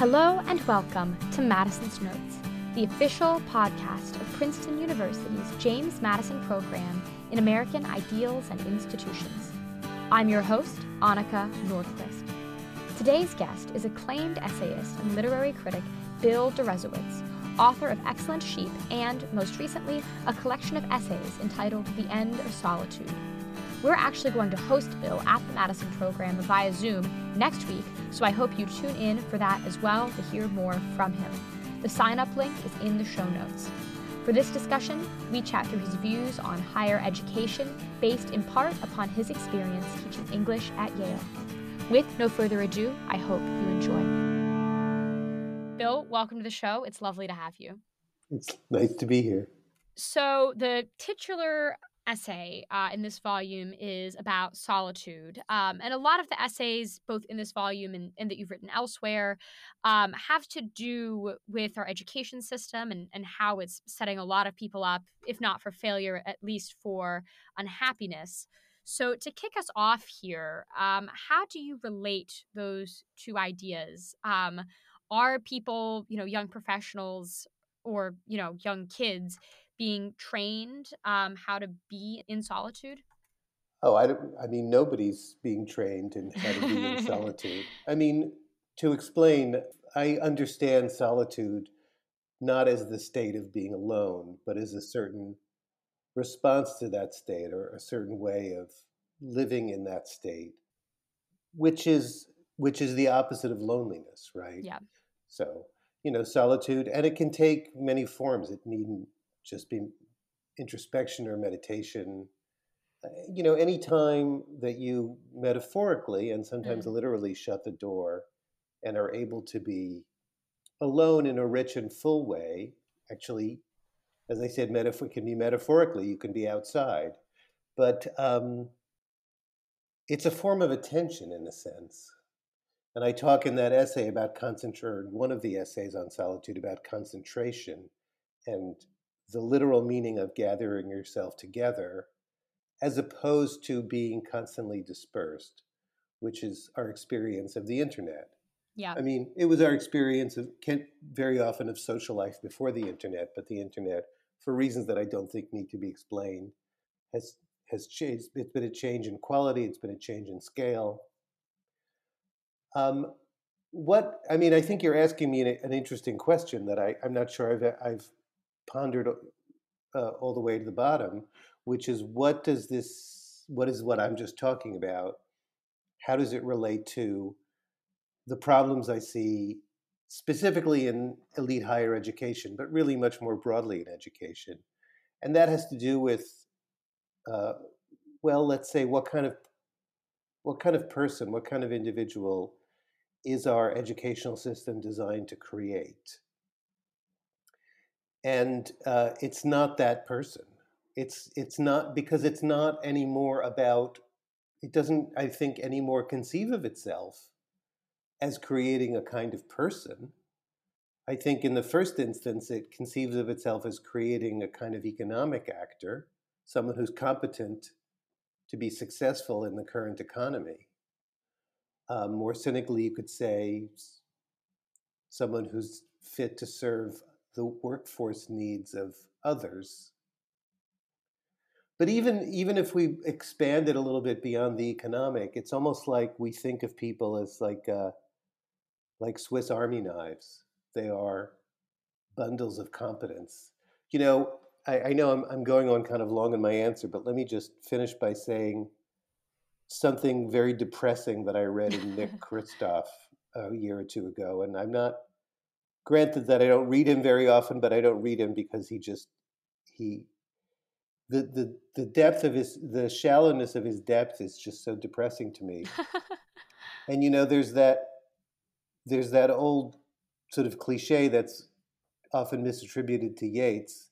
Hello and welcome to Madison's Notes, the official podcast of Princeton University's James Madison program in American Ideals and Institutions. I'm your host, Annika Nordquist. Today's guest is acclaimed essayist and literary critic Bill Deresiewicz, author of Excellent Sheep and, most recently, a collection of essays entitled The End of Solitude. We're actually going to host Bill at the Madison program via Zoom next week, so I hope you tune in for that as well to hear more from him. The sign up link is in the show notes. For this discussion, we chat through his views on higher education based in part upon his experience teaching English at Yale. With no further ado, I hope you enjoy. Bill, welcome to the show. It's lovely to have you. It's nice to be here. So, the titular essay uh, in this volume is about solitude. Um, and a lot of the essays, both in this volume and, and that you've written elsewhere, um, have to do with our education system and, and how it's setting a lot of people up, if not for failure, at least for unhappiness. So, to kick us off here, um, how do you relate those two ideas? Um, are people, you know, young professionals or, you know, young kids being trained um, how to be in solitude? Oh, I, I mean, nobody's being trained in how to be in solitude. I mean, to explain, I understand solitude not as the state of being alone, but as a certain response to that state or a certain way of living in that state, which is which is the opposite of loneliness, right? Yeah. So, you know, solitude, and it can take many forms. It needn't just be introspection or meditation. Uh, you know, any time that you metaphorically and sometimes mm. literally shut the door and are able to be alone in a rich and full way, actually, as I said, metaphor can be metaphorically, you can be outside, but um, it's a form of attention in a sense. And I talk in that essay about concentration, one of the essays on solitude about concentration and the literal meaning of gathering yourself together as opposed to being constantly dispersed, which is our experience of the internet. Yeah. I mean, it was our experience of very often of social life before the internet, but the internet, for reasons that I don't think need to be explained, has has changed. It's been a change in quality. It's been a change in scale. Um, what I mean, I think you're asking me an, an interesting question that I, I'm not sure I've I've pondered uh, all the way to the bottom, which is what does this, what is what I'm just talking about? How does it relate to the problems I see specifically in elite higher education, but really much more broadly in education? And that has to do with, uh, well, let's say what kind of what kind of person, what kind of individual is our educational system designed to create? And uh, it's not that person. It's it's not because it's not anymore about. It doesn't, I think, anymore conceive of itself as creating a kind of person. I think in the first instance, it conceives of itself as creating a kind of economic actor, someone who's competent to be successful in the current economy. Um, more cynically, you could say someone who's fit to serve the workforce needs of others. But even, even if we expand it a little bit beyond the economic, it's almost like we think of people as like, uh, like Swiss Army knives. They are bundles of competence. You know, I, I know I'm, I'm going on kind of long in my answer, but let me just finish by saying something very depressing that I read in Nick Kristof a year or two ago. And I'm not granted that I don't read him very often, but I don't read him because he just he the the the depth of his the shallowness of his depth is just so depressing to me. and you know, there's that there's that old sort of cliche that's often misattributed to Yeats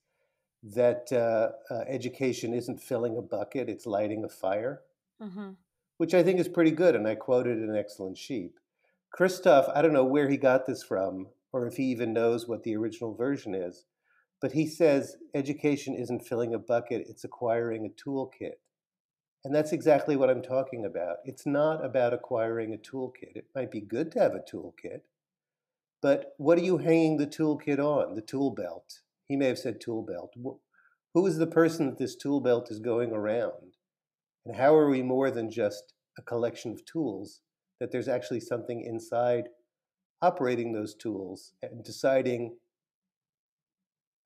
that uh, uh, education isn't filling a bucket; it's lighting a fire, mm-hmm. which I think is pretty good. And I quoted an excellent sheep. Kristof, I don't know where he got this from or if he even knows what the original version is. But he says education isn't filling a bucket, it's acquiring a toolkit. And that's exactly what I'm talking about. It's not about acquiring a toolkit. It might be good to have a toolkit, But what are you hanging the toolkit on, the tool belt? He may have said tool belt. Who is the person that this tool belt is going around? And how are we more than just a collection of tools? That there's actually something inside operating those tools and deciding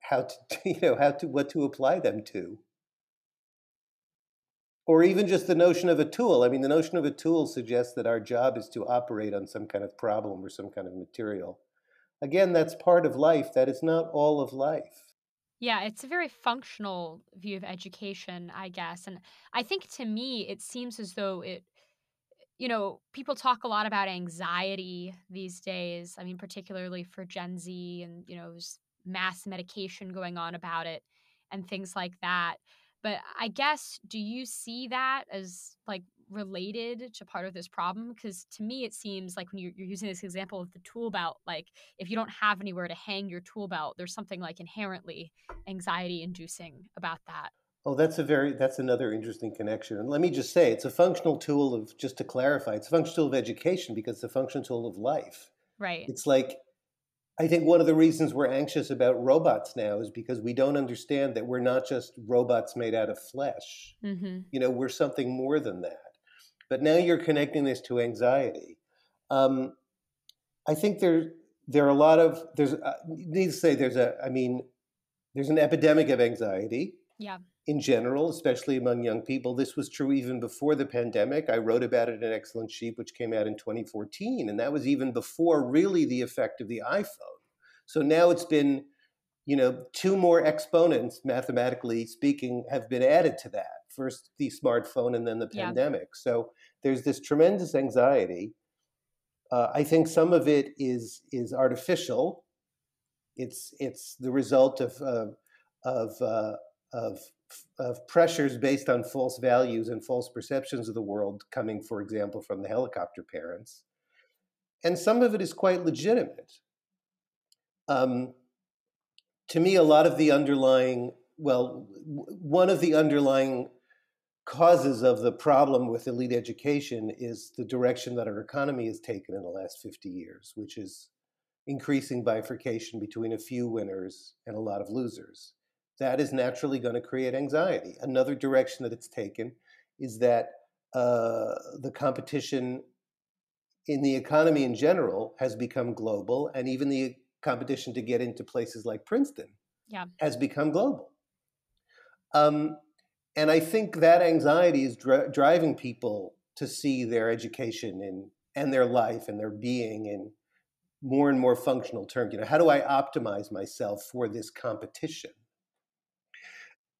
how to, you know, how to, what to apply them to. Or even just the notion of a tool. I mean, the notion of a tool suggests that our job is to operate on some kind of problem or some kind of material. Again, that's part of life. That is not all of life. Yeah, it's a very functional view of education, I guess. And I think to me, it seems as though it, you know, people talk a lot about anxiety these days. I mean, particularly for Gen Z, and, you know, there's mass medication going on about it and things like that. But I guess, do you see that as like related to part of this problem? Because to me, it seems like when you're, you're, using this example of the tool belt, like if you don't have anywhere to hang your tool belt, there's something like inherently anxiety inducing about that. Oh, that's a very that's another interesting connection. And let me just say, it's a functional tool of just to clarify, it's a functional tool of education because it's a functional tool of life. Right. It's like I think one of the reasons we're anxious about robots now is because we don't understand that we're not just robots made out of flesh. Mm-hmm. You know, we're something more than that. But now you're connecting this to anxiety. Um, I think there there are a lot of there's uh, need to say there's a I mean there's an epidemic of anxiety. Yeah. In general, especially among young people, this was true even before the pandemic. I wrote about it in Excellent Sheep, which came out in 2014, and that was even before really the effect of the iPhone. So now it's been, you know, two more exponents, mathematically speaking, have been added to that. First the smartphone, and then the yeah. pandemic. So there's this tremendous anxiety. Uh, I think some of it is is artificial. It's it's the result of uh, of uh, of of pressures based on false values and false perceptions of the world coming, for example, from the helicopter parents. And some of it is quite legitimate. Um, to me, a lot of the underlying, well, one of the underlying causes of the problem with elite education is the direction that our economy has taken in the last 50 years, which is increasing bifurcation between a few winners and a lot of losers that is naturally going to create anxiety. Another direction that it's taken is that uh, the competition in the economy in general has become global, and even the competition to get into places like Princeton yeah. has become global. Um, and I think that anxiety is dri- driving people to see their education in, and their life and their being in more and more functional terms. You know, how do I optimize myself for this competition?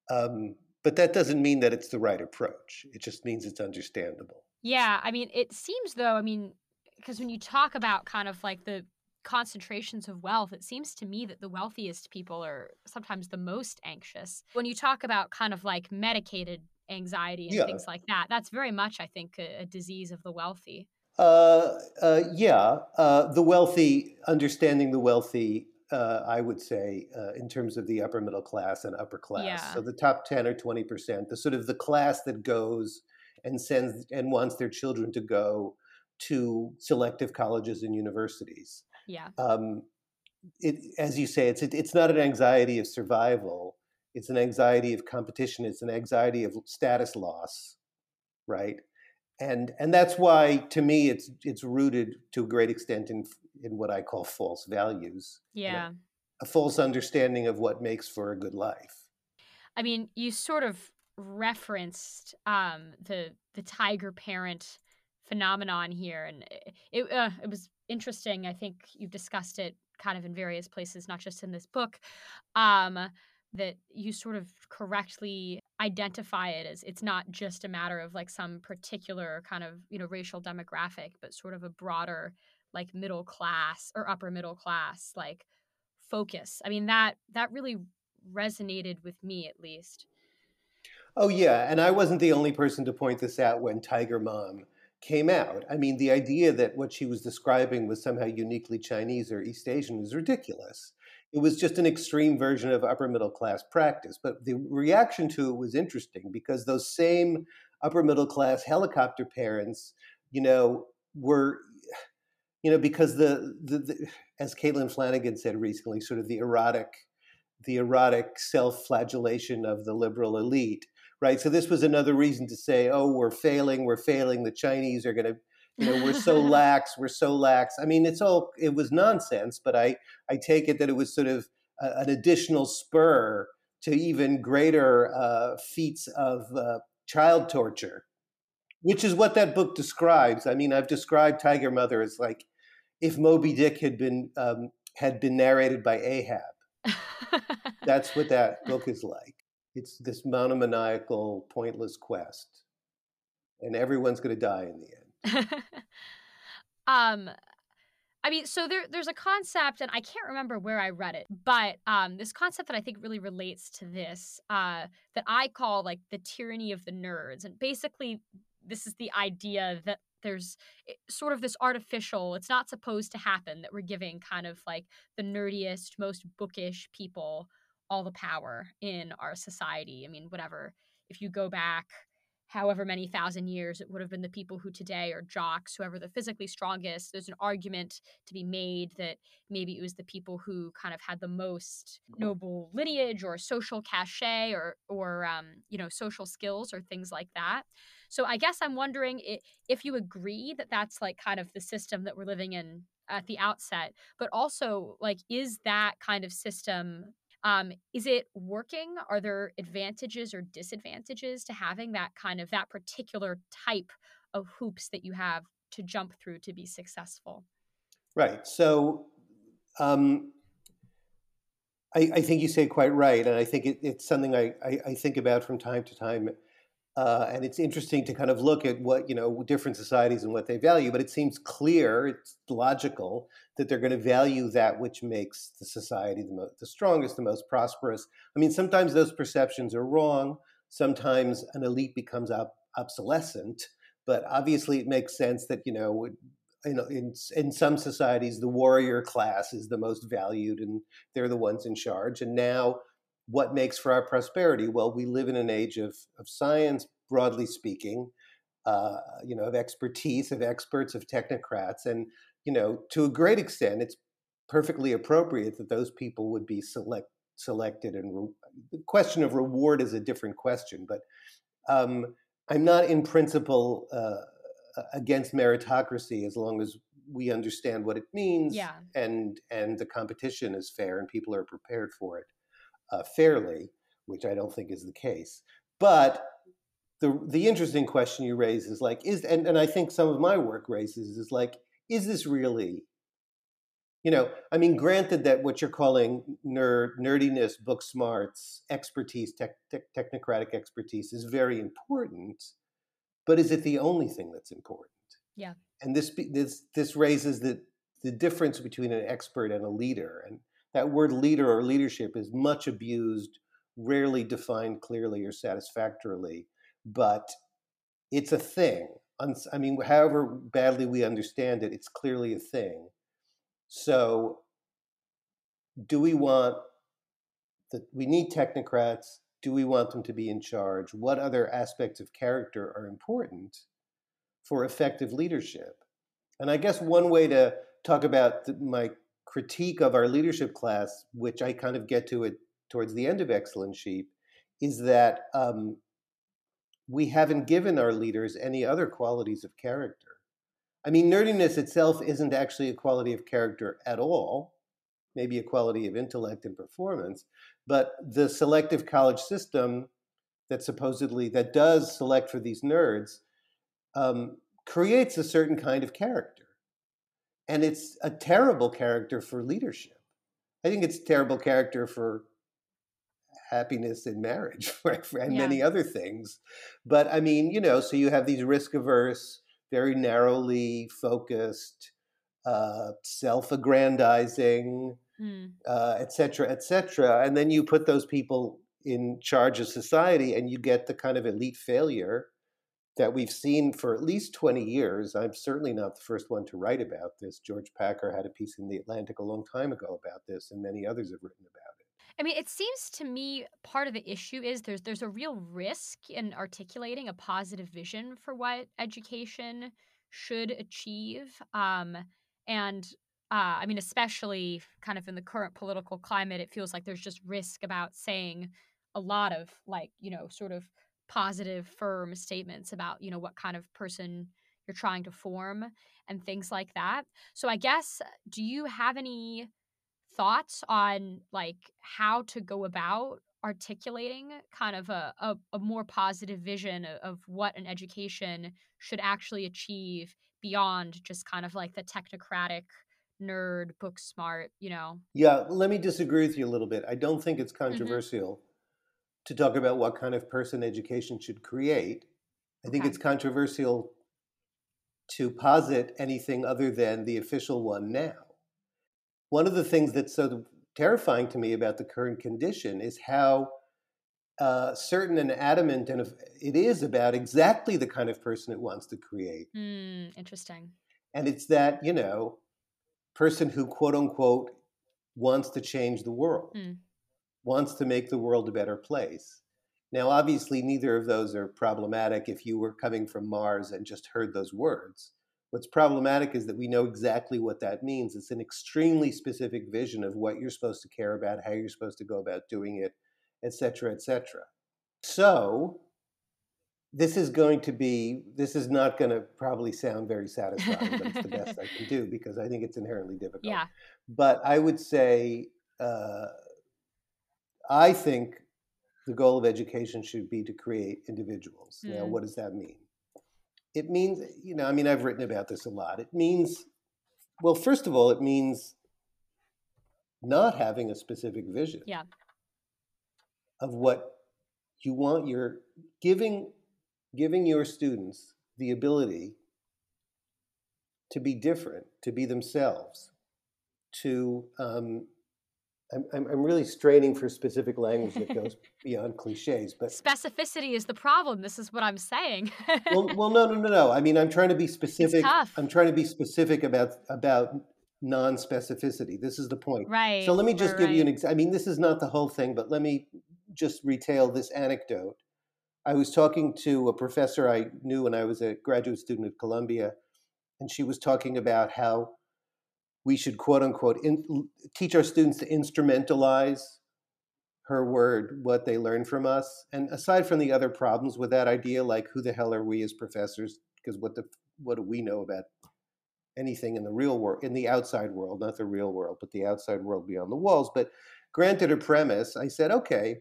Um, but that doesn't mean that it's the right approach. It just means it's understandable. Yeah, I mean, it seems though. I mean, because when you talk about kind of like the concentrations of wealth, it seems to me that the wealthiest people are sometimes the most anxious. When you talk about kind of like medicated anxiety and yeah. things like that, that's very much, I think, a, a disease of the wealthy. Uh, uh, yeah, uh, the wealthy, understanding the wealthy uh, I would say, uh, in terms of the upper middle class and upper class. Yeah. So the top 10 or 20%, the sort of the class that goes and sends and wants their children to go to selective colleges and universities. Yeah. Um, it, as you say, it's it, it's not an anxiety of survival. It's an anxiety of competition. It's an anxiety of status loss, right? And and that's why, to me, it's it's rooted to a great extent in in what I call false values. Yeah. A, a false understanding of what makes for a good life. I mean, you sort of referenced um, the the tiger parent phenomenon here, and it uh, it was interesting. I think you've discussed it kind of in various places, not just in this book. Um, that you sort of correctly identify it as it's not just a matter of like some particular kind of you know racial demographic, but sort of a broader like middle class or upper middle class like focus. I mean that that really resonated with me at least. Oh yeah, and I wasn't the only person to point this out when Tiger Mom came out. I mean, the idea that what she was describing was somehow uniquely Chinese or East Asian is ridiculous. It was just an extreme version of upper middle class practice. But the reaction to it was interesting because those same upper middle class helicopter parents, you know, were you know, because the, the, the as Caitlin Flanagan said recently, sort of the erotic, the erotic self-flagellation of the liberal elite, right? So this was another reason to say, oh, we're failing, we're failing. The Chinese are going to, you know, we're so lax, we're so lax. I mean, it's all it was nonsense, but I I take it that it was sort of a, an additional spur to even greater uh, feats of uh, child torture, which is what that book describes. I mean, I've described Tiger Mother as like if Moby Dick had been um, had been narrated by Ahab. That's what that book is like. It's this monomaniacal, pointless quest, and everyone's going to die in the end. um, I mean, so there there's a concept, and I can't remember where I read it, but um, this concept that I think really relates to this uh, that I call like the tyranny of the nerds, and basically this is the idea that there's eh, sort of this artificial it's not supposed to happen that we're giving kind of like the nerdiest most bookish people all the power in our society. I mean whatever if you go back however many thousand years it would have been the people who today are jocks whoever the physically strongest there's an argument to be made that maybe it was the people who kind of had the most noble lineage or social cachet or or um, you know social skills or things like that. So I guess I'm wondering if you agree that that's like kind of the system that we're living in at the outset, but also like, is that kind of system um, is it working? Are there advantages or disadvantages to having that kind of that particular type of hoops that you have to jump through to be successful? Right. So um, I, I, think you say quite right, and I think it, it's something I, I, I, think about from time to time uh, and it's interesting to kind of look at what you know different societies and what they value. But it seems clear, it's logical that they're going to value that which makes the society the most, the strongest, the most prosperous. I mean, sometimes those perceptions are wrong. Sometimes an elite becomes ob- obsolescent. But obviously, it makes sense that you know you know, in in some societies, the warrior class is the most valued, and they're the ones in charge. And now, what makes for our prosperity? Well, we live in an age of, of science, broadly speaking, uh, you know, of expertise, of experts, of technocrats. And, you know, to a great extent, it's perfectly appropriate that those people would be select, selected. And re- the question of reward is a different question. But um, I'm not in principle uh, against meritocracy as long as we understand what it means yeah. and and the competition is fair and people are prepared for it uh, fairly, which I don't think is the case. But the the interesting question you raise is like is and, and I think some of my work raises is like is this really you know I mean granted that what you're calling nerd nerdiness book smarts expertise tech, tech, technocratic expertise is very important but is it the only thing that's important? Yeah. And this this this raises the the difference between an expert and a leader. And that word leader or leadership is much abused, rarely defined clearly or satisfactorily, but it's a thing. I mean, however badly we understand it, it's clearly a thing. So, do we want that? We need technocrats. Do we want them to be in charge? What other aspects of character are important for effective leadership? And I guess one way to talk about my critique of our leadership class, which I kind of get to it towards the end of Excellent Sheep, is that um, we haven't given our leaders any other qualities of character. I mean, nerdiness itself isn't actually a quality of character at all, maybe a quality of intellect and performance, but the selective college system that supposedly that does select for these nerds um, creates a certain kind of character and it's a terrible character for leadership. I think it's a terrible character for happiness in marriage and yeah. many other things. But I mean, you know, so you have these risk averse, very narrowly focused, uh, self aggrandizing, mm. uh, et cetera, et cetera. And then you put those people in charge of society and you get the kind of elite failure that we've seen for at least 20 years. I'm certainly not the first one to write about this. George Packer had a piece in The Atlantic a long time ago about this, and many others have written about it. I mean, it seems to me part of the issue is there's there's a real risk in articulating a positive vision for what education should achieve. Um, And uh, I mean, especially kind of in the current political climate, it feels like there's just risk about saying a lot of like, you know, sort of positive, firm statements about, you know, what kind of person you're trying to form and things like that. So I guess, do you have any thoughts on like how to go about articulating kind of a, a, a more positive vision of what an education should actually achieve beyond just kind of like the technocratic nerd book smart you know yeah let me disagree with you a little bit i don't think it's Mm-hmm. To talk about what kind of person education should create. I think Okay. it's controversial to posit anything other than the official one now. One of the things that's so terrifying to me about the current condition is how uh, certain and adamant and it is about exactly the kind of person it wants to create. Hmm, interesting. And it's that you know person who quote unquote wants to change the world. Mm. Wants to make the world a better place. Now obviously neither of those are problematic if you were coming from mars and just heard those words. What's problematic is that we know exactly what that means. It's an extremely specific vision of what you're supposed to care about how you're supposed to go about doing it etc etc so this is going to be this is not going to probably sound very satisfying but it's the best i can do because i think it's inherently difficult. Yeah. But i would say uh, i think the goal of education should be to create individuals now Hmm. what does that mean it means you know i mean i've written about this a lot it means well first of all it means not having a specific vision Yeah. of what you want your giving giving your students the ability to be different to be themselves to um, I'm, I'm I'm really straining for specific language that goes beyond cliches but specificity is the problem this is what i'm saying well, well, no, no, no, no. I mean, I'm trying to be specific. tough. I'm trying to be specific about about non-specificity. This is the point. right So let me just right, give you an example. I mean, this is not the whole thing, but let me just retail this anecdote. I was talking to a professor I knew when I was a graduate student at Columbia, and she was talking about how we should quote unquote in, teach our students to instrumentalize her word what they learn from us. And aside from the other problems with that idea like who the hell are we as professors? Because what the what do we know about anything in the real world in the outside world? Not the real world but the outside world beyond the walls. But granted a premise i said okay.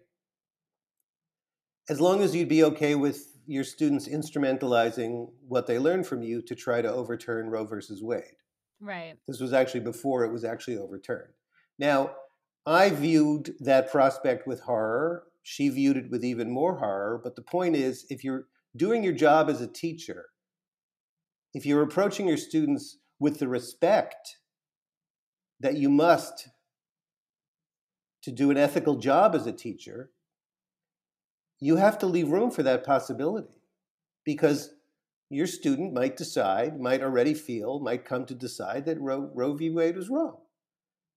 As long as you'd be okay with your students instrumentalizing what they learn from you to try to overturn roe versus wade right this was actually before it was actually overturned. Now, I viewed that prospect with horror. She viewed it with even more horror. But the point is, if you're doing your job as a teacher, if you're approaching your students with the respect that you must to do an ethical job as a teacher, you have to leave room for that possibility because your student might decide, might already feel, might come to decide that Roe, Roe v. Wade was wrong.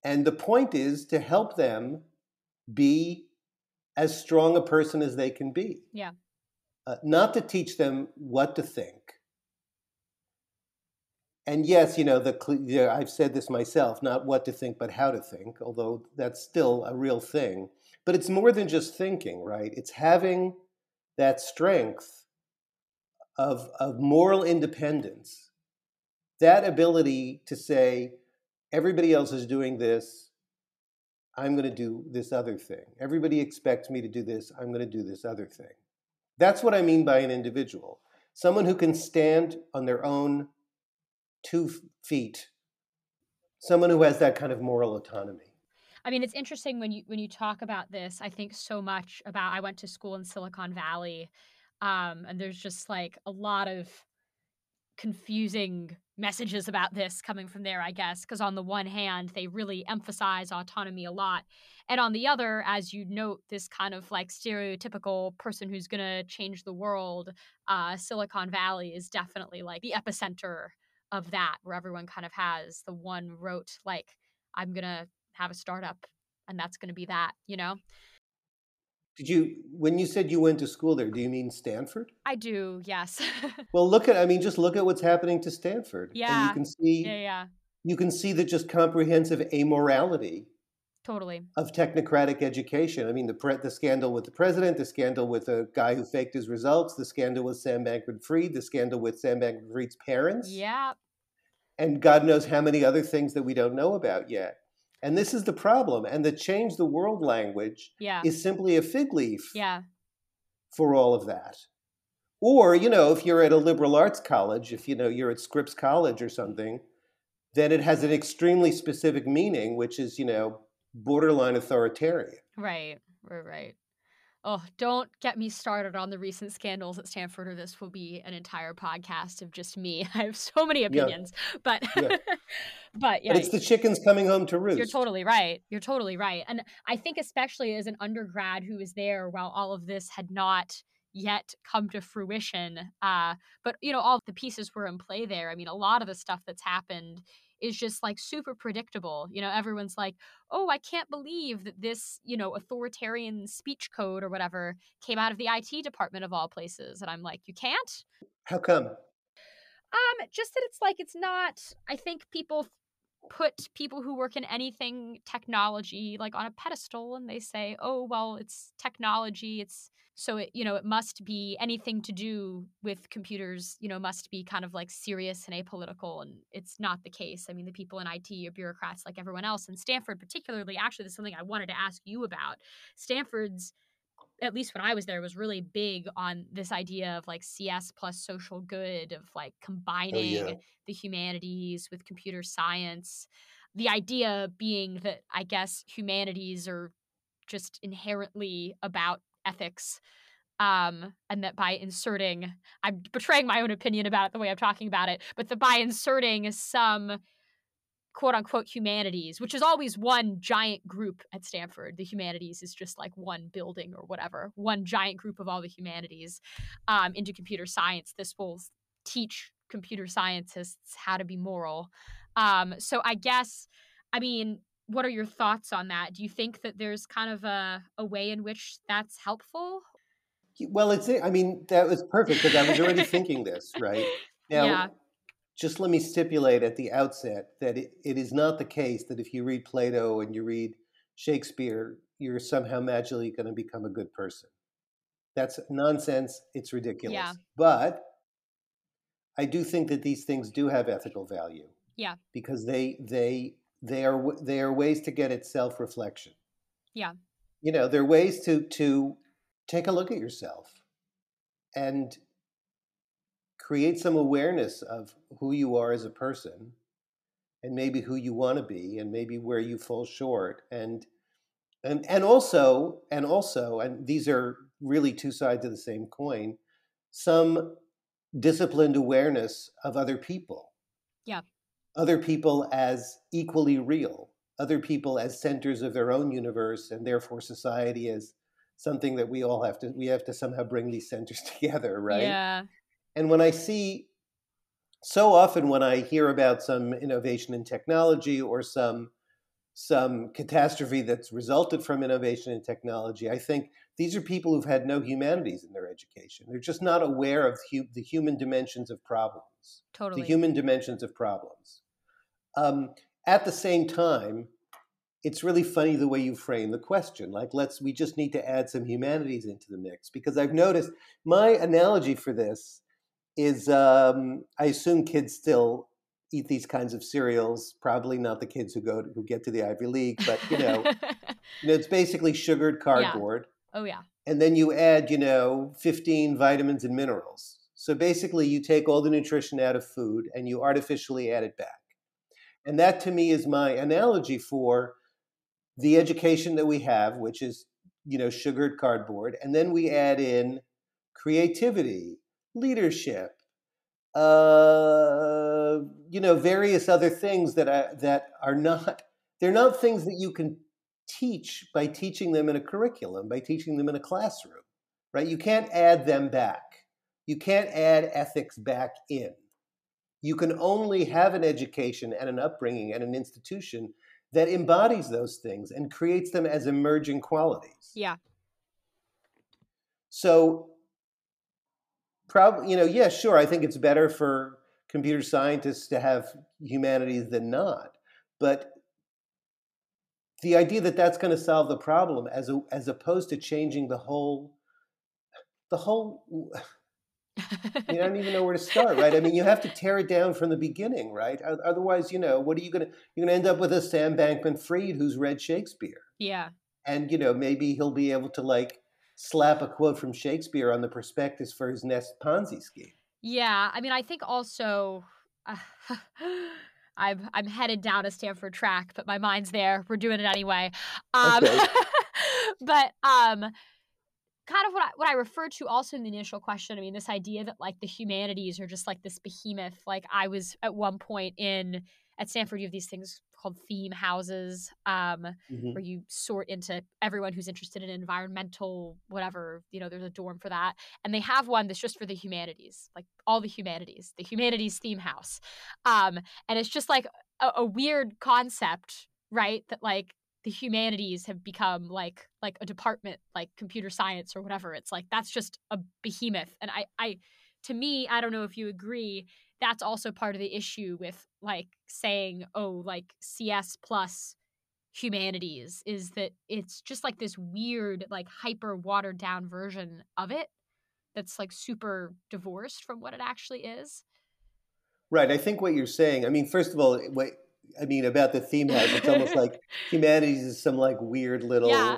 And the point is to help them be as strong a person as they can be. Yeah. Uh, not to teach them what to think. And yes, you know, the, cle- yeah, I've said this myself, not what to think, but how to think, although that's still a real thing. But it's more than just thinking, right? It's having that strength of, of moral independence, that ability to say, everybody else is doing this, I'm going to do this other thing. Everybody expects me to do this, I'm going to do this other thing. That's what I mean by an individual. Someone who can stand on their own two feet. Someone who has that kind of moral autonomy. I mean, it's interesting when you when you talk about this. I think so much about. I went to school in Silicon Valley, um, and there's just like a lot of confusing messages about this coming from there. I guess because on the one hand, they really emphasize autonomy a lot, and on the other, as you note, this kind of like stereotypical person who's gonna change the world. Uh, Silicon Valley is definitely like the epicenter of that, where everyone kind of has the one rote like, I'm gonna have a startup and that's going to be that you know Did you, when you said you went to school there, do you mean Stanford? i do yes Well, look at, I mean, just look at what's happening to Stanford. And Yeah. you can see yeah yeah you can see the just comprehensive amorality Totally. of technocratic education. I mean, the pre- the scandal with the president, the scandal with a guy who faked his results, the scandal with Sam Bankman-Fried, the scandal with Sam Bankman-Fried's parents, Yeah. and God knows how many other things that we don't know about yet. And this is the problem. And the change the world language Yeah. is simply a fig leaf Yeah. for all of that. Or, you know, if you're at a liberal arts college, if you know you're at Scripps College or something, then it has an extremely specific meaning, which is, you know, borderline authoritarian. Right. Right. Right. Oh, don't get me started on the recent scandals at Stanford, or this will be an entire podcast of just me. I have so many opinions, but Yeah. but yeah, But it's the chickens coming home to roost. You're totally right. You're totally right. And I think, especially as an undergrad who was there while all of this had not yet come to fruition, uh, but you know, all the pieces were in play there. I mean, a lot of the stuff that's happened is just like super predictable. You know, everyone's like, oh, I can't believe that this, you know, authoritarian speech code or whatever came out of the IT department of all places. And I'm like, you can't? How come? Um, just that it's like it's not. I think people put people who work in anything technology like on a pedestal, and they say, "Oh, well, it's technology. It's so it you know it must be anything to do with computers. You know, must be kind of like serious and apolitical." And it's not the case. I mean, the people in IT are bureaucrats like everyone else. And Stanford, particularly, actually, this is something I wanted to ask you about. Stanford's at least when I was there, was really big on this idea of like CS plus social good, of like combining yeah. the humanities with computer science. The idea being that I guess humanities are just inherently about ethics. Um, and that by inserting, I'm betraying my own opinion about it the way I'm talking about it, but that by inserting some quote unquote humanities, which is always one giant group at Stanford. The humanities is just like one building or whatever, one giant group of all the humanities um, into computer science. This will teach computer scientists how to be moral. Um, so I guess, I mean, what are your thoughts on that? Do you think that there's kind of a, a way in which that's helpful? Well, it's. I mean, that was perfect because I was already thinking this. Right now, Yeah. Just let me stipulate at the outset that it, it is not the case that if you read Plato and you read Shakespeare, you're somehow magically going to become a good person. That's nonsense. It's ridiculous. Yeah. But I do think that these things do have ethical value. Yeah. Because they they they are they are ways to get at self reflection. Yeah. You know, they're ways to to take a look at yourself and create some awareness of who you are as a person and maybe who you want to be and maybe where you fall short and and and also and also and these are really two sides of the same coin some disciplined awareness of other people Yeah. other people as equally real other people as centers of their own universe and therefore society as something that we all have to we have to somehow bring these centers together right Yeah. And when I see, so often when I hear about some innovation in technology or some some catastrophe that's resulted from innovation in technology, I think these are people who've had no humanities in their education. They're just not aware of hu- the human dimensions of problems, Totally. the human dimensions of problems. Um, at the same time, it's really funny the way you frame the question. Like, let's we just need to add some humanities into the mix because I've noticed my analogy for this is um, I assume kids still eat these kinds of cereals. Probably not the kids who go who get to the Ivy League, but you know, you know, it's basically sugared cardboard, oh yeah. and then you add you know 15 vitamins and minerals. So basically, you take all the nutrition out of food and you artificially add it back. And that to me is my analogy for the education that we have, which is you know sugared cardboard, and then we add in creativity, leadership, uh, you know, various other things that are, that are not they're not things that you can teach by teaching them in a curriculum, by teaching them in a classroom, right? You can't add them back. You can't add ethics back in. You can only have an education and an upbringing and an institution that embodies those things and creates them as emerging qualities. Yeah. So, probably, you know, yeah, sure. I think it's better for computer scientists to have humanities than not. But the idea that that's going to solve the problem as a, as opposed to changing the whole the whole you don't even know where to start right i mean you have to tear it down from the beginning right otherwise you know what are you going to you're going to end up with a sam bankman fried who's read shakespeare yeah and you know maybe he'll be able to like slap a quote from shakespeare on the prospectus for his next ponzi scheme yeah i mean i think also uh, I'm I'm headed down a Stanford track, but my mind's there. We're doing it anyway. Um, okay. but um, kind of what I, what I referred to also in the initial question. I mean, this idea that like the humanities are just like this behemoth. Like I was at one point in at Stanford, you have these things called theme houses, um, mm-hmm. where you sort into everyone who's interested in environmental whatever. You know, there's a dorm for that, and they have one that's just for the humanities, like all the humanities, the humanities theme house, um, and it's just like a, a weird concept, right? That like the humanities have become like like a department like computer science or whatever it's like that's just a behemoth and i i to me i don't know if you agree that's also part of the issue with like saying oh like cs plus humanities is that it's just like this weird like hyper watered down version of it that's like super divorced from what it actually is. Right i think what you're saying i mean first of all what I mean, about the theme house, it's almost like humanities is some like weird little yeah.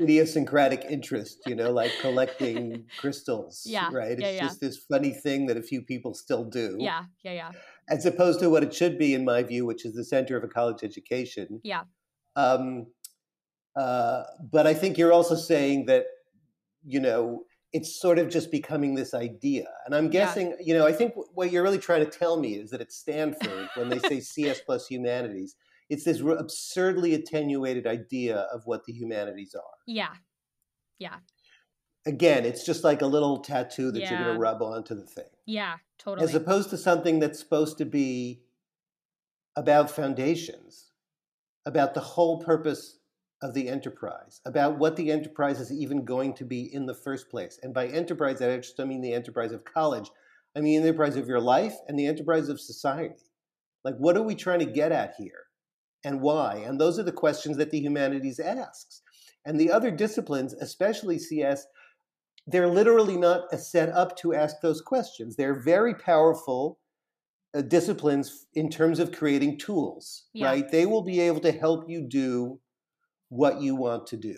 idiosyncratic interest, you know, like collecting crystals. Yeah. Right. It's yeah, just this funny thing that a few people still do. Yeah. Yeah. Yeah. As opposed to what it should be, in my view, which is the center of a college education. Yeah. Um, uh, but I think you're also saying that, you know, it's sort of just becoming this idea. And I'm guessing, yeah. you know, I think what you're really trying to tell me is that at Stanford, when they say CS plus humanities, it's this absurdly attenuated idea of what the humanities are. Yeah. Yeah. Again, it's just like a little tattoo that yeah. you're going to rub onto the thing. Yeah, totally. As opposed to something that's supposed to be about foundations, about the whole purpose of the enterprise, about what the enterprise is even going to be in the first place. And by enterprise, I just don't mean the enterprise of college. I mean the enterprise of your life and the enterprise of society. Like, what are we trying to get at here? And why? And those are the questions that the humanities asks. And the other disciplines, especially CS, they're literally not set up to ask those questions. They're very powerful uh, disciplines in terms of creating tools, yeah. right? They will be able to help you do what you want to do.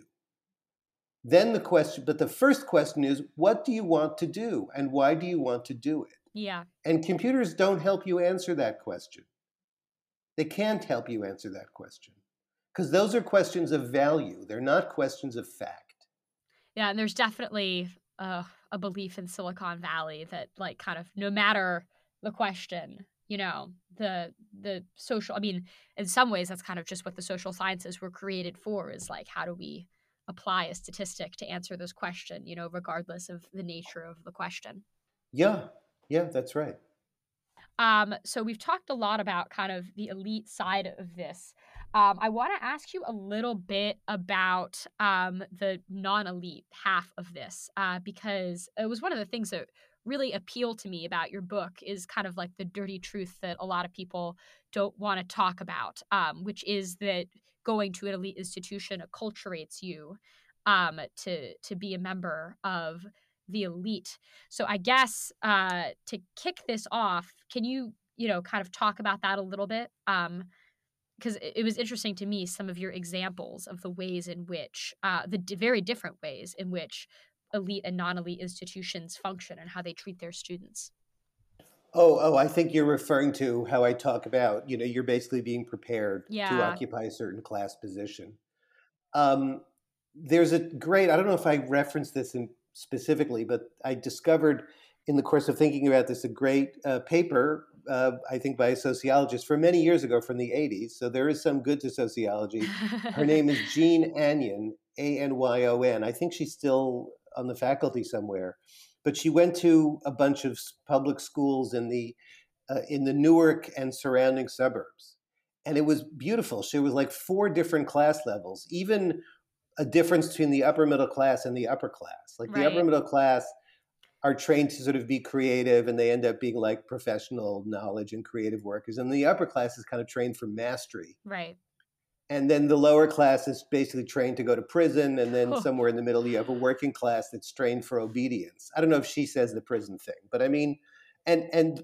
Then the question, but the first question is, what do you want to do and why do you want to do it? Yeah. And computers don't help you answer that question. They can't help you answer that question because those are questions of value. They're not questions of fact. Yeah, and there's definitely uh, a belief in Silicon Valley that, like, kind of no matter the question, you know the the social i mean in some ways that's kind of just what the social sciences were created for is like how do we apply a statistic to answer this question you know regardless of the nature of the question? Yeah. Yeah that's right. Um, so we've talked a lot about kind of the elite side of this. Um, i want to ask you a little bit about um, the non-elite half of this uh, because it was one of the things that really appeal to me about your book is kind of like the dirty truth that a lot of people don't want to talk about, um, which is that going to an elite institution acculturates you um, to to be a member of the elite. So I guess uh, to kick this off, can you you know kind of talk about that a little bit? Um, because it was interesting to me some of your examples of the ways in which uh, the d- very different ways in which elite and non-elite institutions function and how they treat their students. Oh, oh, I think you're referring to how I talk about, you know, you're basically being prepared yeah. to occupy a certain class position. Um, there's a great, I don't know if I referenced this in specifically, but I discovered in the course of thinking about this a great uh, paper, uh, I think by a sociologist from many years ago from the 80s. So there is some good to sociology. Her name is Jean Anyon, A N Y O N. I think she's still on the faculty somewhere. But she went to a bunch of public schools in the uh, in the Newark and surrounding suburbs, and it was beautiful. She was like four different class levels, even a difference between the upper middle class and the upper class. Like right. the upper middle class are trained to sort of be creative and they end up being like professional knowledge and creative workers. And the upper class is kind of trained for mastery. Right. And then the lower class is basically trained to go to prison. And then somewhere in the middle, you have a working class that's trained for obedience. I don't know if she says the prison thing, but I mean, and, and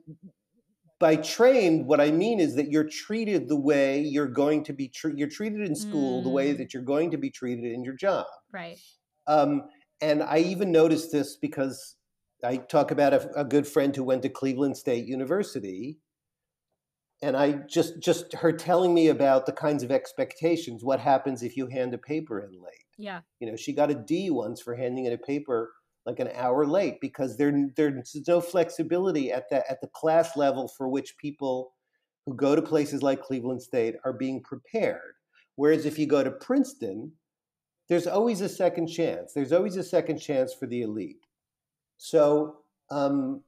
by trained, what I mean is that you're treated the way you're going to be treated. You're treated in school mm. the way mm. that you're going to be treated in your job. Right. Um, and I even noticed this because I talk about a, a, good friend who went to Cleveland State University, and I just just her telling me about the kinds of expectations. What happens if you hand a paper in late? Yeah, you know, she got a D once for handing in a paper like an hour late because there there's no flexibility at the at the class level for which people who go to places like Cleveland State are being prepared. Whereas if you go to Princeton, there's always a second chance. There's always a second chance for the elite. So um,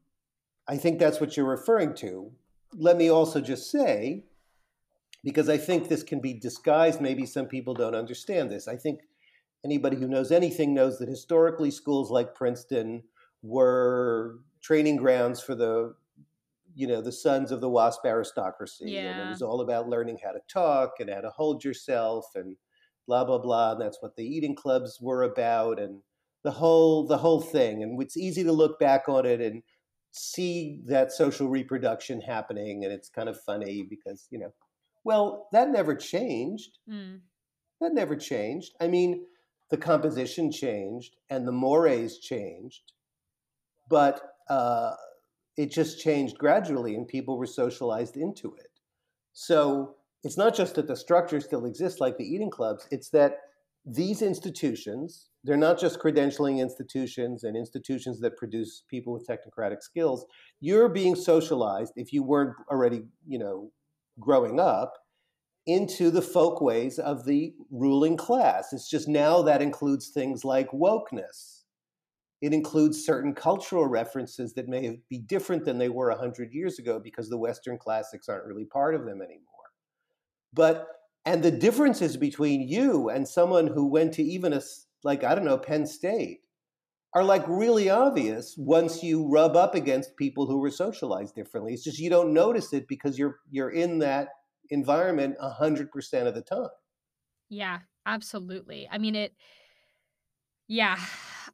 I think that's what you're referring to. Let me also just say, because I think this can be disguised, maybe some people don't understand this. I think anybody who knows anything knows that historically schools like Princeton were training grounds for the you know the sons of the wasp aristocracy yeah. and it was all about learning how to talk and how to hold yourself and blah blah blah and that's what the eating clubs were about and the whole the whole thing and it's easy to look back on it and see that social reproduction happening and it's kind of funny because you know well that never changed. Mm. that never changed. I mean the composition changed and the mores changed but uh, it just changed gradually and people were socialized into it. So it's not just that the structure still exists like the eating clubs it's that these institutions, they're not just credentialing institutions and institutions that produce people with technocratic skills. You're being socialized, if you weren't already, you know, growing up, into the folk ways of the ruling class. It's just now that includes things like wokeness. It includes certain cultural references that may be different than they were 100 years ago because the Western classics aren't really part of them anymore. But and the differences between you and someone who went to even a like i don't know penn state are like really obvious once you rub up against people who were socialized differently. It's just you don't notice it because you're you're in that environment 100% of the time. Yeah absolutely. I mean it yeah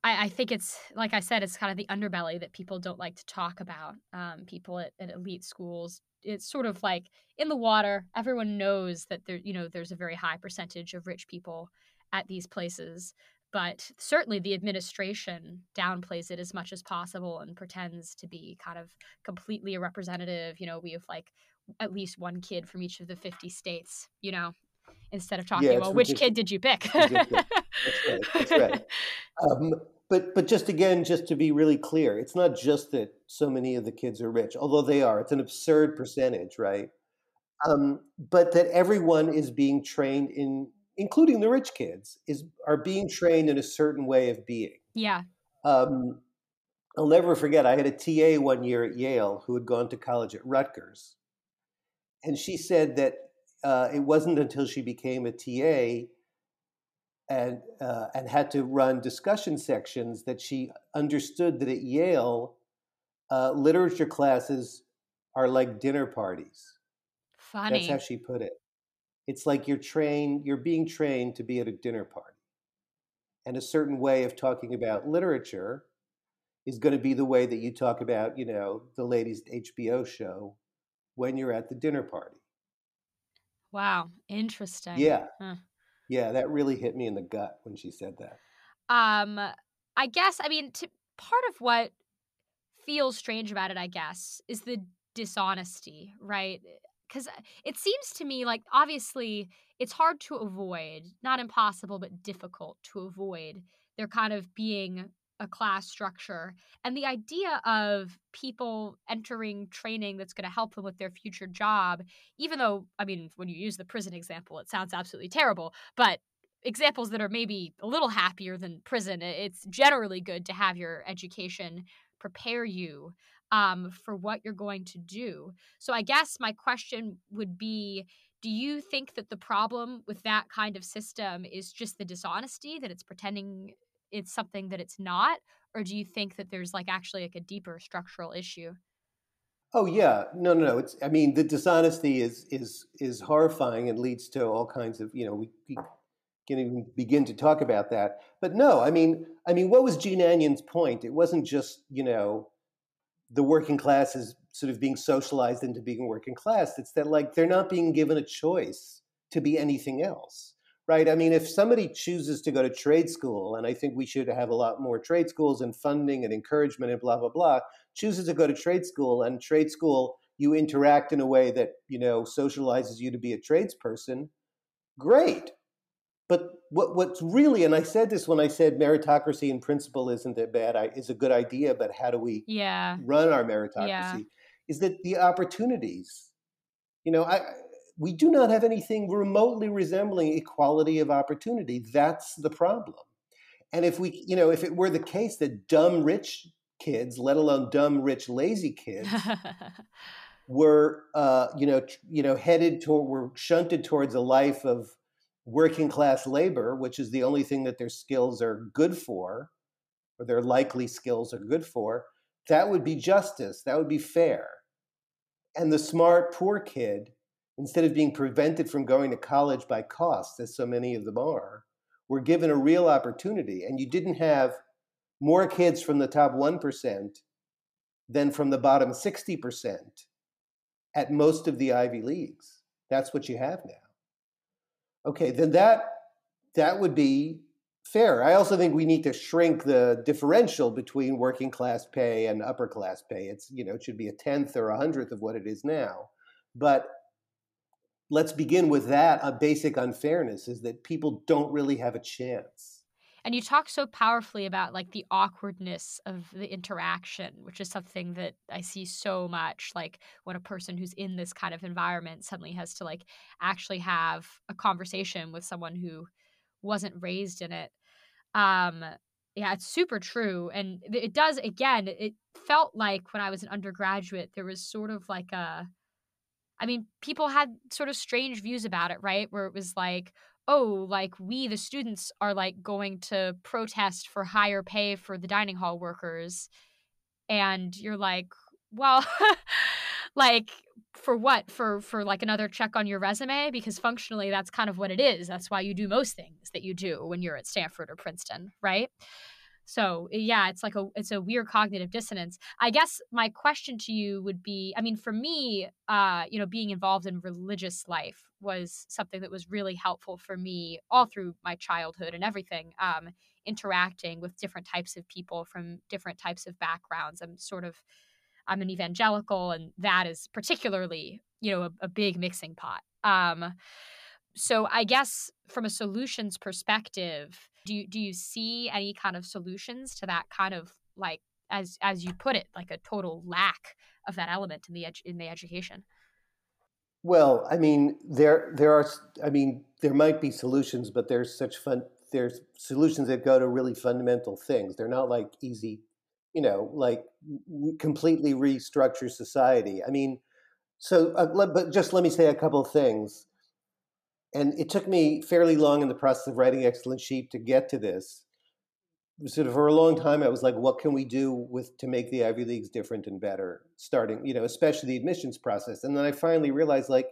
I, I, think it's like i said it's kind of the underbelly that people don't like to talk about um, people at, at elite schools. It's sort of like in the water. Everyone knows that there, you know, there's a very high percentage of rich people at these places, but certainly the administration downplays it as much as possible and pretends to be kind of completely a representative. You know, we have like at least one kid from each of the 50 states, you know, instead of talking, yeah, well, which kid did you pick? that's right. That's right. Um, but but just again, just to be really clear, it's not just that so many of the kids are rich, although they are. It's an absurd percentage, right? Um, but that everyone is being trained in, including the rich kids, is are being trained in a certain way of being. Yeah. Um, I'll never forget. I had a TA one year at Yale who had gone to college at Rutgers, and she said that uh, it wasn't until she became a TA and uh, and had to run discussion sections that she understood that at Yale, uh, literature classes are like dinner parties. Funny. That's how she put it. It's like you're trained, you're being trained to be at a dinner party, and a certain way of talking about literature is going to be the way that you talk about, you know, the latest HBO show when you're at the dinner party. Wow, interesting. Yeah. Huh. Yeah, that really hit me in the gut when she said that. Um, I guess I mean to, part of what feels strange about it, I guess, is the dishonesty, right? Because uh, it seems to me like obviously it's hard to avoid, not impossible, but difficult to avoid. There kind of being a class structure and the idea of people entering training that's going to help them with their future job even though i mean when you use the prison example it sounds absolutely terrible but examples that are maybe a little happier than prison it's generally good to have your education prepare you um, for what you're going to do so i guess my question would be do you think that the problem with that kind of system is just the dishonesty that it's pretending it's something that it's not or do you think that there's like actually like a deeper structural issue? Oh yeah, no, no, no. It's I mean the dishonesty is is is horrifying and leads to all kinds of you know we, we can even begin to talk about that. But no, I mean I mean what was Jean Anyon's point? It wasn't just you know the working class is sort of being socialized into being working class. It's that like they're not being given a choice to be anything else right? I mean, if somebody chooses to go to trade school, and I think we should have a lot more trade schools and funding and encouragement and blah, blah, blah, chooses to go to trade school, and trade school, you interact in a way that, you know, socializes you to be a tradesperson, great. But what, what's really, and I said this when I said meritocracy in principle isn't a bad, is a good idea, but how do we yeah. run our meritocracy? Yeah. Is that the opportunities? You know, I, we do not have anything remotely resembling equality of opportunity. That's the problem. And if we, you know, if it were the case that dumb rich kids, let alone dumb rich lazy kids, were, uh, you know, you know, headed toward, were shunted towards a life of working class labor, which is the only thing that their skills are good for, or their likely skills are good for, that would be justice. That would be fair. And the smart poor kid instead of being prevented from going to college by cost, as so many of them are, were given a real opportunity. And you didn't have more kids from the top 1% than from the bottom 60% at most of the Ivy Leagues. That's what you have now. Okay, then that that would be fair. I also think we need to shrink the differential between working class pay and upper class pay. It's you know it should be a tenth or a hundredth of what it is now. But let's begin with that a basic unfairness is that people don't really have a chance and you talk so powerfully about like the awkwardness of the interaction which is something that i see so much like when a person who's in this kind of environment suddenly has to like actually have a conversation with someone who wasn't raised in it um yeah it's super true and it does again it felt like when i was an undergraduate there was sort of like a I mean, people had sort of strange views about it, right? Where it was like, oh, like we, the students, are like going to protest for higher pay for the dining hall workers. And you're like, well, like for what? For for like another check on your resume? Because functionally that's kind of what it is. That's why you do most things that you do when you're at stanford or princeton right so yeah, it's like a it's a weird cognitive dissonance. I guess my question to you would be, I mean, for me, uh, you know, being involved in religious life was something that was really helpful for me all through my childhood and everything. Um, interacting with different types of people from different types of backgrounds. I'm sort of I'm an evangelical, and that is particularly, you know, a, a big mixing pot. Um, so I guess from a solutions perspective, do you, do you see any kind of solutions to that kind of like as as you put it, like a total lack of that element in the edu- in the education? Well, I mean, there there are. I mean, there might be solutions, but there's such fun. There's solutions that go to really fundamental things. They're not like easy, you know, like completely restructure society. I mean, so uh, but just let me say a couple things and it took me fairly long in the process of writing Excellent Sheep to get to this. Sort of for a long time, I was like, what can we do with to make the Ivy Leagues different and better? Starting, you know, especially the admissions process. And then I finally realized, like,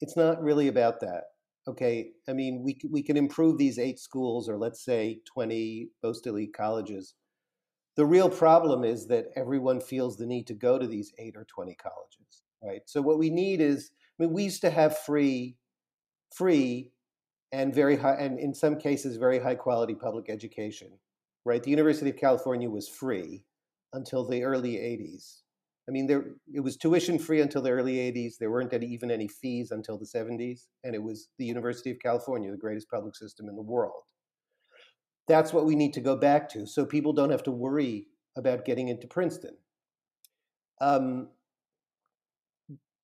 it's not really about that. Okay, I mean, we we can improve these eight schools, or let's say twenty most elite colleges. The real problem is that everyone feels the need to go to these eight or twenty colleges, right? So what we need is, I mean, we used to have free free and very high, and in some cases, very high quality public education. Right, the University of California was free until the early '80s. I mean, there it was tuition free until the early '80s. There weren't any, even any fees until the '70s, and it was the University of California, the greatest public system in the world. That's what we need to go back to, so people don't have to worry about getting into Princeton. Um,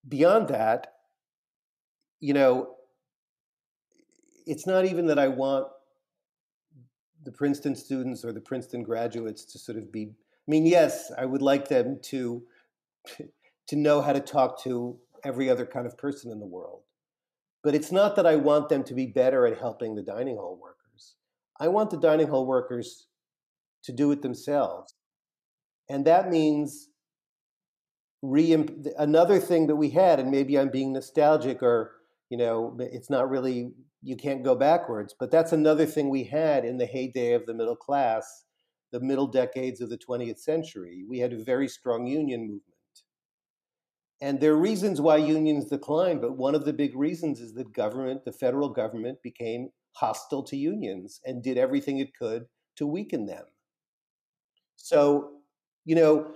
beyond that, you know, it's not even that I want the Princeton students or the Princeton graduates to sort of be. I mean, yes, I would like them to to know how to talk to every other kind of person in the world. But it's not that I want them to be better at helping the dining hall workers. I want the dining hall workers to do it themselves. And that means re another thing that we had, and maybe I'm being nostalgic or, you know, it's not really, you can't go backwards, but that's another thing we had in the heyday of the middle class, the middle decades of the 20th century. We had a very strong union movement. And there are reasons why unions declined, but one of the big reasons is that government, the federal government, became hostile to unions and did everything it could to weaken them. So, you know,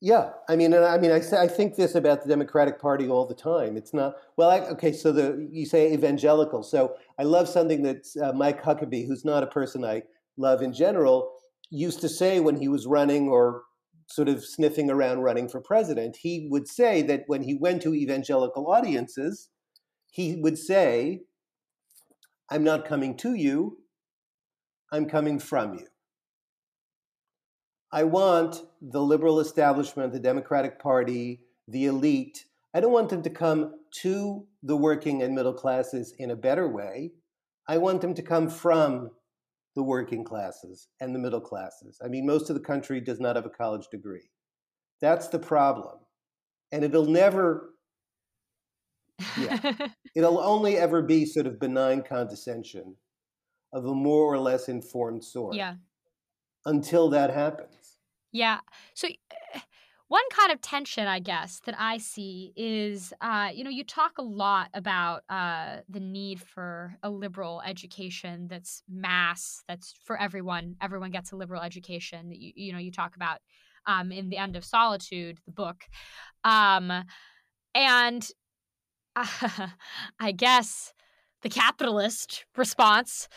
yeah, I mean, and I mean, I say I think this about the Democratic Party all the time. It's not well. I, okay, so the you say evangelical. So I love something that uh, Mike Huckabee, who's not a person I love in general, used to say when he was running or sort of sniffing around running for president. He would say that when he went to evangelical audiences, he would say, "I'm not coming to you. I'm coming from you." I want the liberal establishment, the Democratic Party, the elite. I don't want them to come to the working and middle classes in a better way. I want them to come from the working classes and the middle classes. I mean, most of the country does not have a college degree. That's the problem. And it'll never, yeah, it'll only ever be sort of benign condescension of a more or less informed sort. Yeah. Until that happens. Yeah. So eh, one kind of tension, I guess, that I see is, uh, you know, you talk a lot about uh, the need for a liberal education that's mass, that's for everyone. Everyone gets a liberal education. You, you know, you talk about um, in the end of Solitude, the book, um, and uh, I guess the capitalist response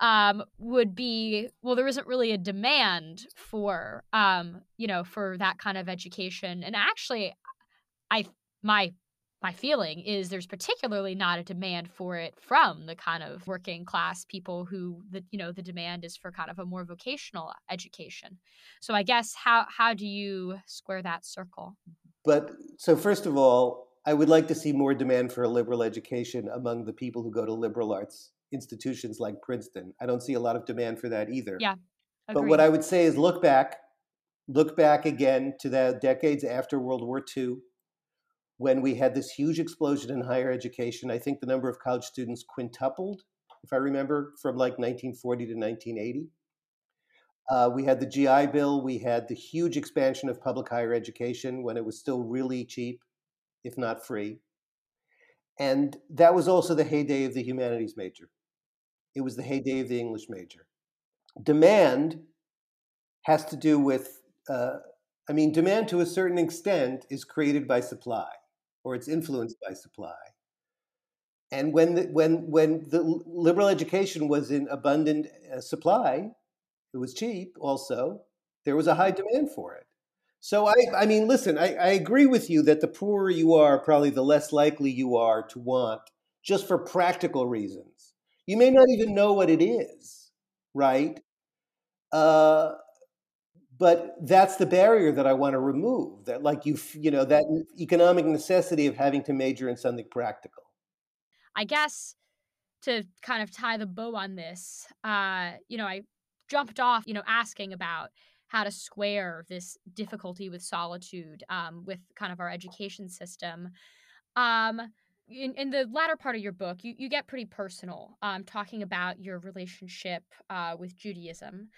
um, would be well there isn't really a demand for um, you know for that kind of education. And actually i my my feeling is there's particularly not a demand for it from the kind of working class people who the you know the demand is for kind of a more vocational education. So i guess how how do you square that circle? But so first of all i would like to see more demand for a liberal education among the people who go to liberal arts institutions like Princeton. I don't see a lot of demand for that either. Yeah. Agreed. But what I would say is look back, look back again to the decades after World War II when we had this huge explosion in higher education. I think the number of college students quintupled, if I remember, from like 1940 to 1980. Uh, we had the GI Bill. We had the huge expansion of public higher education when it was still really cheap, if not free. And that was also the heyday of the humanities major. It was the heyday of the English major. Demand has to do with, uh, I mean, demand to a certain extent is created by supply or it's influenced by supply. And when the, when, when the liberal education was in abundant uh, supply, it was cheap also, there was a high demand for it. So I, I mean, listen, I, I agree with you that the poorer you are, probably the less likely you are to want, just for practical reasons you may not even know what it is, right? Uh, but that's the barrier that I want to remove. That, like you, you know, that economic necessity of having to major in something practical. I guess to kind of tie the bow on this, uh, you know, I jumped off, you know, asking about how to square this difficulty with solitude um, with kind of our education system. Um, in, in the latter part of your book, you, you get pretty personal, um, talking about your relationship uh, with Judaism.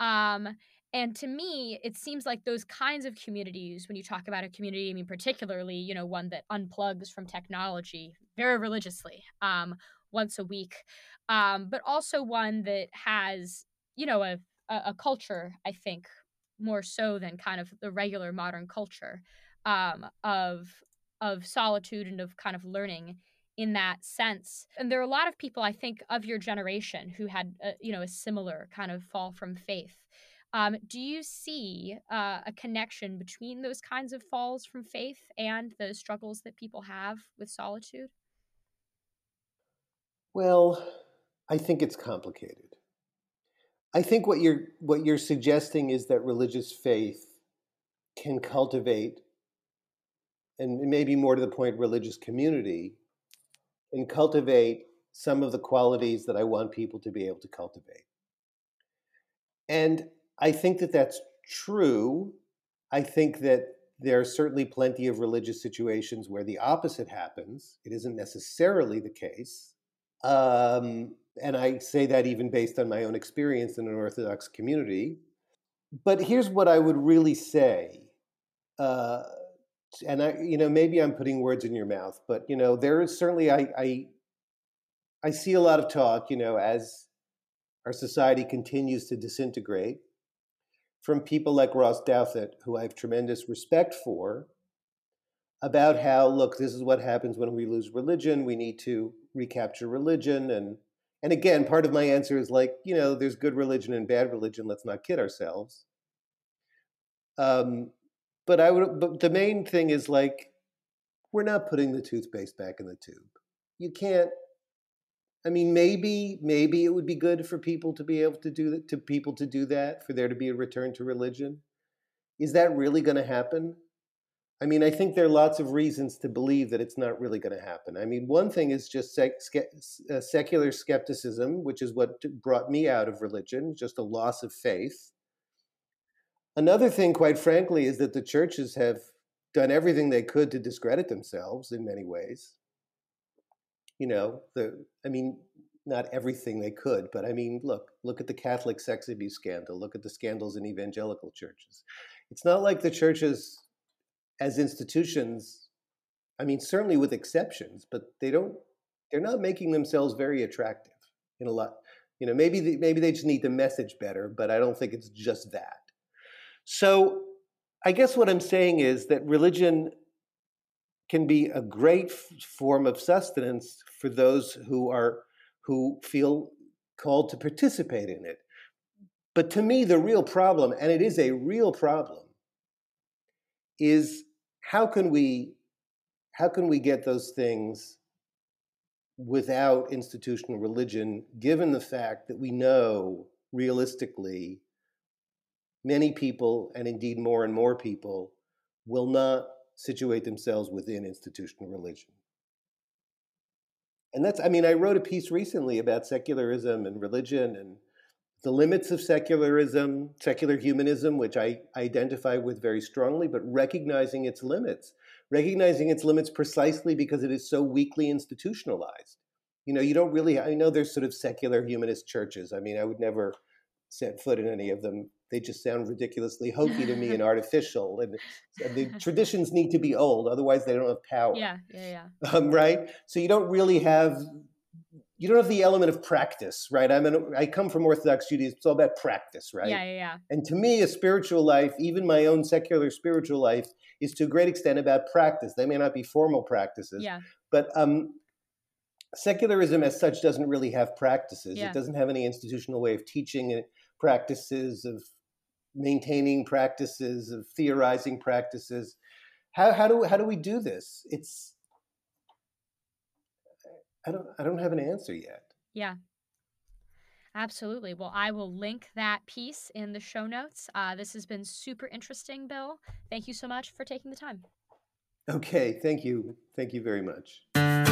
Um, and to me, it seems like those kinds of communities, when you talk about a community, I mean, particularly, you know, one that unplugs from technology very religiously um, once a week, um, but also one that has, you know, a, a, culture, I think, more so than kind of the regular modern culture um, of of solitude and of kind of learning in that sense. And there are a lot of people, I think, of your generation who had, a, you know, a similar kind of fall from faith. Um, do you see uh, a connection between those kinds of falls from faith and the struggles that people have with solitude? Well, I think it's complicated. I think what you're what you're suggesting is that religious faith can cultivate and maybe more to the point, religious community, and cultivate some of the qualities that I want people to be able to cultivate. And I think that that's true. I think that there are certainly plenty of religious situations where the opposite happens. It isn't necessarily the case. Um, and I say that even based on my own experience in an Orthodox community. But here's what I would really say. Uh, and I, you know, maybe I'm putting words in your mouth, but you know, there is certainly I, I, I see a lot of talk, you know, as our society continues to disintegrate, from people like Ross Douthat, who I have tremendous respect for, about how look, this is what happens when we lose religion. We need to recapture religion, and and again, part of my answer is like, you know, there's good religion and bad religion. Let's not kid ourselves. Um, but I would, but the main thing is like, we're not putting the toothpaste back in the tube. You can't. I mean, maybe, maybe it would be good for people to be able to do that, to people to do that, for there to be a return to religion. Is that really going to happen? I mean, I think there are lots of reasons to believe that it's not really going to happen. I mean, one thing is just sec- uh, secular skepticism, which is what brought me out of religion, just a loss of faith. Another thing, quite frankly, is that the churches have done everything they could to discredit themselves in many ways. You know, the I mean, not everything they could, but I mean, look, look at the Catholic sex abuse scandal, look at the scandals in evangelical churches. It's not like the churches as institutions, I mean, certainly with exceptions, but they don't they're not making themselves very attractive in a lot. You know, maybe they, maybe they just need to message better, but I don't think it's just that. So I guess what I'm saying is that religion can be a great form of sustenance for those who are who feel called to participate in it. But to me, the real problem, and it is a real problem, is how can we how can we get those things without institutional religion, given the fact that we know realistically many people, and indeed more and more people, will not situate themselves within institutional religion. And that's, I mean, I wrote a piece recently about secularism and religion and the limits of secularism, secular humanism, which I identify with very strongly, but recognizing its limits, recognizing its limits precisely because it is so weakly institutionalized. You know, you don't really, I know there's sort of secular humanist churches. I mean, I would never set foot in any of them they just sound ridiculously hokey to me and artificial. And, and, the traditions need to be old, otherwise they don't have power. Yeah, yeah, yeah. Um, right. So you don't really have you don't have the element of practice, right? I'm an, I come from Orthodox Judaism. It's all about practice, right? Yeah, yeah, yeah. And to me, a spiritual life, even my own secular spiritual life, is to a great extent about practice. They may not be formal practices, yeah. but um, secularism as such doesn't really have practices. Yeah. It doesn't have any institutional way of teaching practices of maintaining practices, of theorizing practices. How, how, do, how do we do this? It's, I don't, I don't have an answer yet. Yeah. Absolutely. Well, I will link that piece in the show notes. Uh, this has been super interesting, Bill. Thank you so much for taking the time. Okay. Thank you. Thank you very much.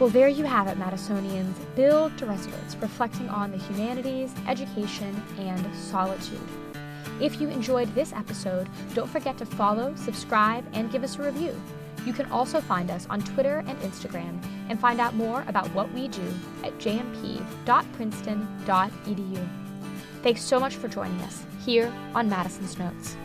Well, there you have it, Madisonians. Bill Deresiewicz reflecting on the humanities, education, and solitude. If you enjoyed this episode, don't forget to follow, subscribe, and give us a review. You can also find us on Twitter and Instagram and find out more about what we do at jmp.princeton.edu. Thanks so much for joining us here on Madison's Notes.